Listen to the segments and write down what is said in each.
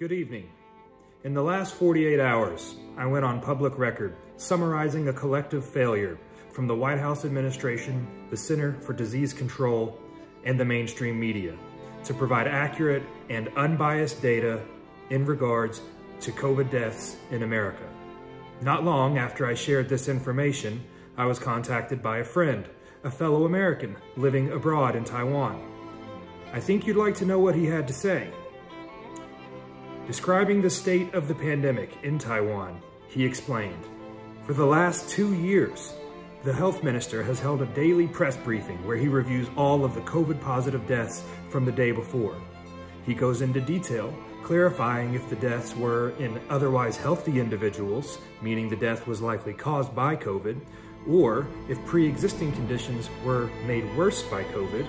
Good evening. In the last 48 hours, I went on public record summarizing a collective failure from the White House administration, the Center for Disease Control, and the mainstream media to provide accurate and unbiased data in regards to COVID deaths in America. Not long after I shared this information, I was contacted by a friend, a fellow American living abroad in Taiwan. I think you'd like to know what he had to say. Describing the state of the pandemic in Taiwan, he explained, For the last two years, the health minister has held a daily press briefing where he reviews all of the COVID positive deaths from the day before. He goes into detail, clarifying if the deaths were in otherwise healthy individuals, meaning the death was likely caused by COVID, or if pre-existing conditions were made worse by COVID,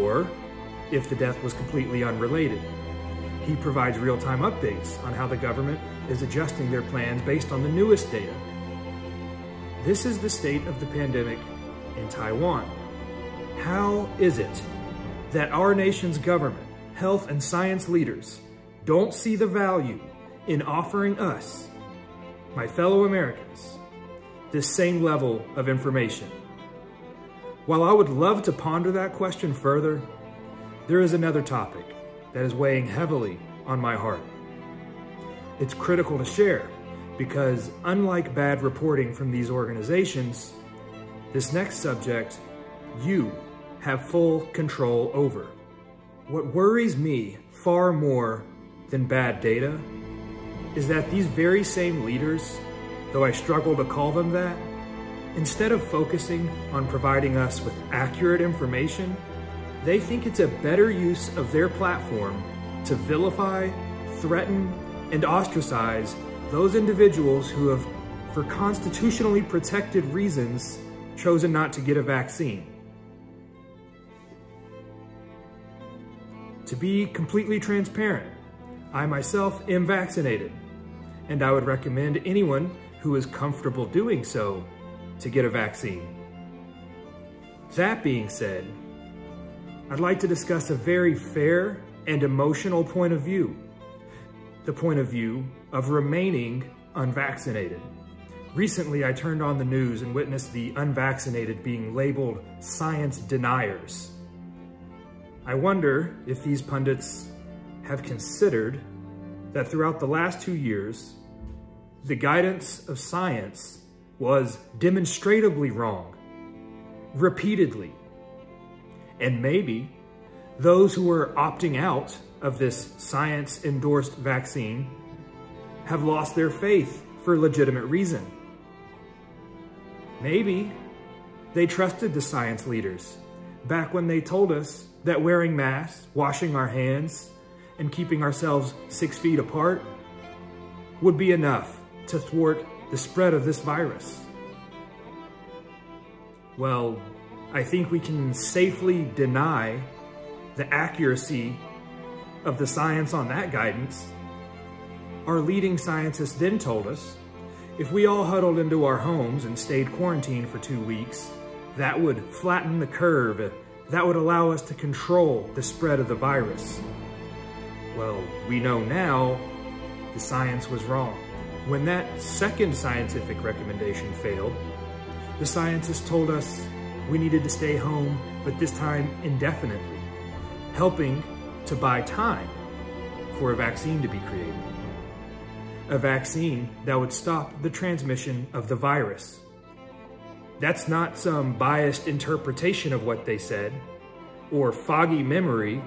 or if the death was completely unrelated. He provides real-time updates on how the government is adjusting their plans based on the newest data. This is the state of the pandemic in Taiwan. How is it that our nation's government, health and science leaders don't see the value in offering us, my fellow Americans, this same level of information? While I would love to ponder that question further, there is another topic that is weighing heavily on my heart. It's critical to share because unlike bad reporting from these organizations, this next subject you have full control over. What worries me far more than bad data is that these very same leaders, though I struggle to call them that, instead of focusing on providing us with accurate information, they think it's a better use of their platform to vilify, threaten, and ostracize those individuals who have, for constitutionally protected reasons, chosen not to get a vaccine. To be completely transparent, I myself am vaccinated, and I would recommend anyone who is comfortable doing so to get a vaccine. That being said, I'd like to discuss a very fair and emotional point of view. The point of view of remaining unvaccinated. Recently, I turned on the news and witnessed the unvaccinated being labeled science deniers. I wonder if these pundits have considered that throughout the last two years, the guidance of science was demonstrably wrong, repeatedly. And maybe those who are opting out of this science endorsed vaccine have lost their faith for legitimate reason. Maybe they trusted the science leaders back when they told us that wearing masks, washing our hands, and keeping ourselves six feet apart would be enough to thwart the spread of this virus. Well, I think we can safely deny the accuracy of the science on that guidance. Our leading scientists then told us if we all huddled into our homes and stayed quarantined for two weeks, that would flatten the curve. That would allow us to control the spread of the virus. Well, we know now the science was wrong. When that second scientific recommendation failed, the scientists told us we needed to stay home, but this time indefinitely, helping to buy time for a vaccine to be created. A vaccine that would stop the transmission of the virus. That's not some biased interpretation of what they said or foggy memory.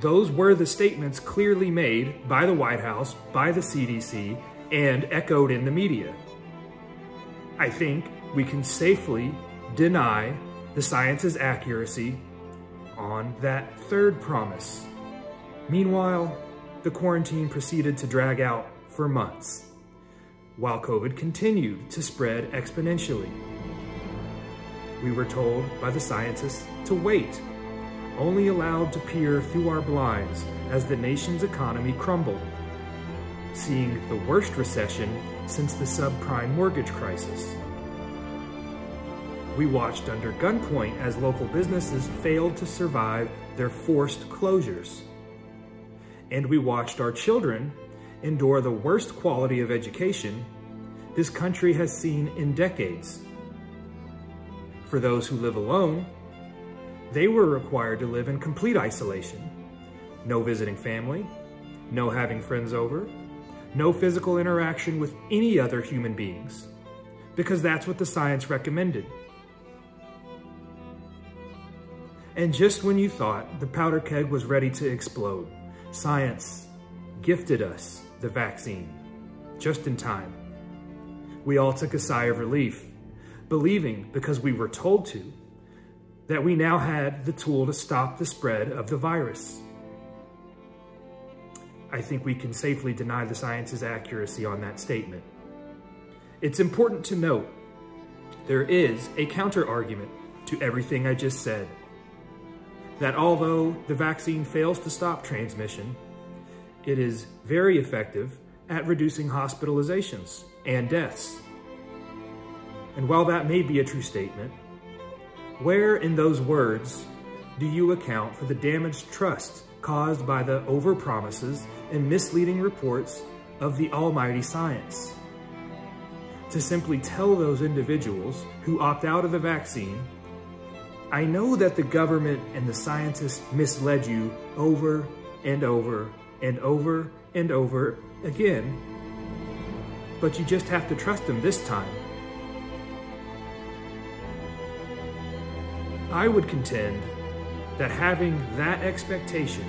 Those were the statements clearly made by the White House, by the CDC, and echoed in the media. I think we can safely deny the science's accuracy on that third promise. Meanwhile, the quarantine proceeded to drag out for months, while COVID continued to spread exponentially. We were told by the scientists to wait, only allowed to peer through our blinds as the nation's economy crumbled, seeing the worst recession since the subprime mortgage crisis. We watched under gunpoint as local businesses failed to survive their forced closures. and we watched our children endure the worst quality of education this country has seen in decades. For those who live alone, they were required to live in complete isolation. No visiting family, no having friends over, no physical interaction with any other human beings, because that's what the science recommended. And just when you thought the powder keg was ready to explode, science gifted us the vaccine, just in time. We all took a sigh of relief, believing, because we were told to, that we now had the tool to stop the spread of the virus. I think we can safely deny the science's accuracy on that statement. It's important to note there is a counter argument to everything I just said. That although the vaccine fails to stop transmission, it is very effective at reducing hospitalizations and deaths. And while that may be a true statement, where in those words do you account for the damaged trust caused by the overpromises and misleading reports of the almighty science. To simply tell those individuals who opt out of the vaccine, I know that the government and the scientists misled you over and over and over and over again, but you just have to trust them this time. I would contend that having that expectation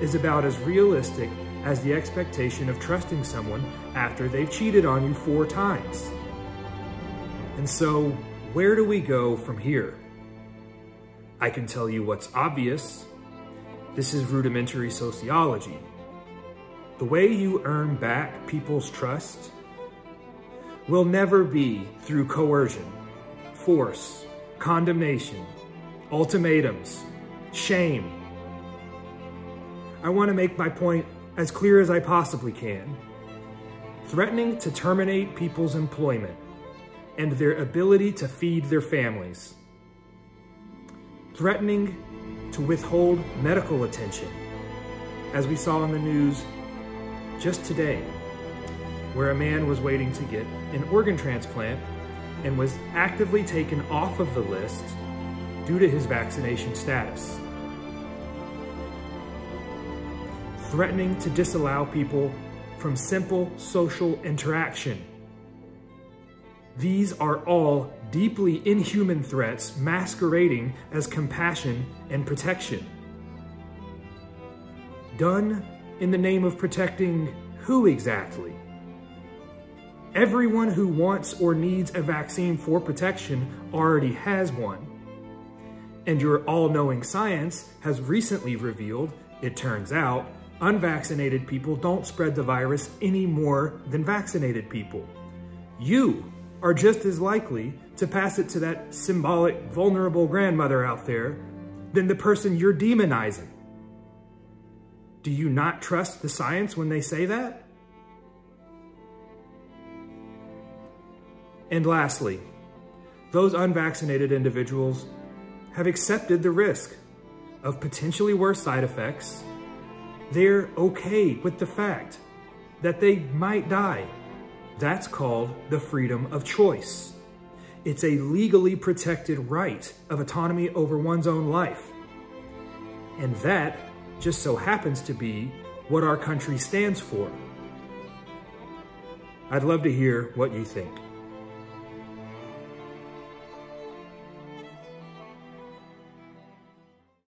is about as realistic as the expectation of trusting someone after they've cheated on you four times. And so, where do we go from here? I can tell you what's obvious. This is rudimentary sociology. The way you earn back people's trust will never be through coercion, force, condemnation, ultimatums, shame. I want to make my point as clear as I possibly can. Threatening to terminate people's employment and their ability to feed their families. Threatening to withhold medical attention, as we saw in the news just today, where a man was waiting to get an organ transplant and was actively taken off of the list due to his vaccination status. Threatening to disallow people from simple social interaction. These are all deeply inhuman threats masquerading as compassion and protection. Done in the name of protecting who exactly? Everyone who wants or needs a vaccine for protection already has one. And your all-knowing science has recently revealed, it turns out, unvaccinated people don't spread the virus any more than vaccinated people. You are just as likely to pass it to that symbolic, vulnerable grandmother out there than the person you're demonizing. Do you not trust the science when they say that? And lastly, those unvaccinated individuals have accepted the risk of potentially worse side effects. They're okay with the fact that they might die. That's called the freedom of choice. It's a legally protected right of autonomy over one's own life. And that just so happens to be what our country stands for. I'd love to hear what you think.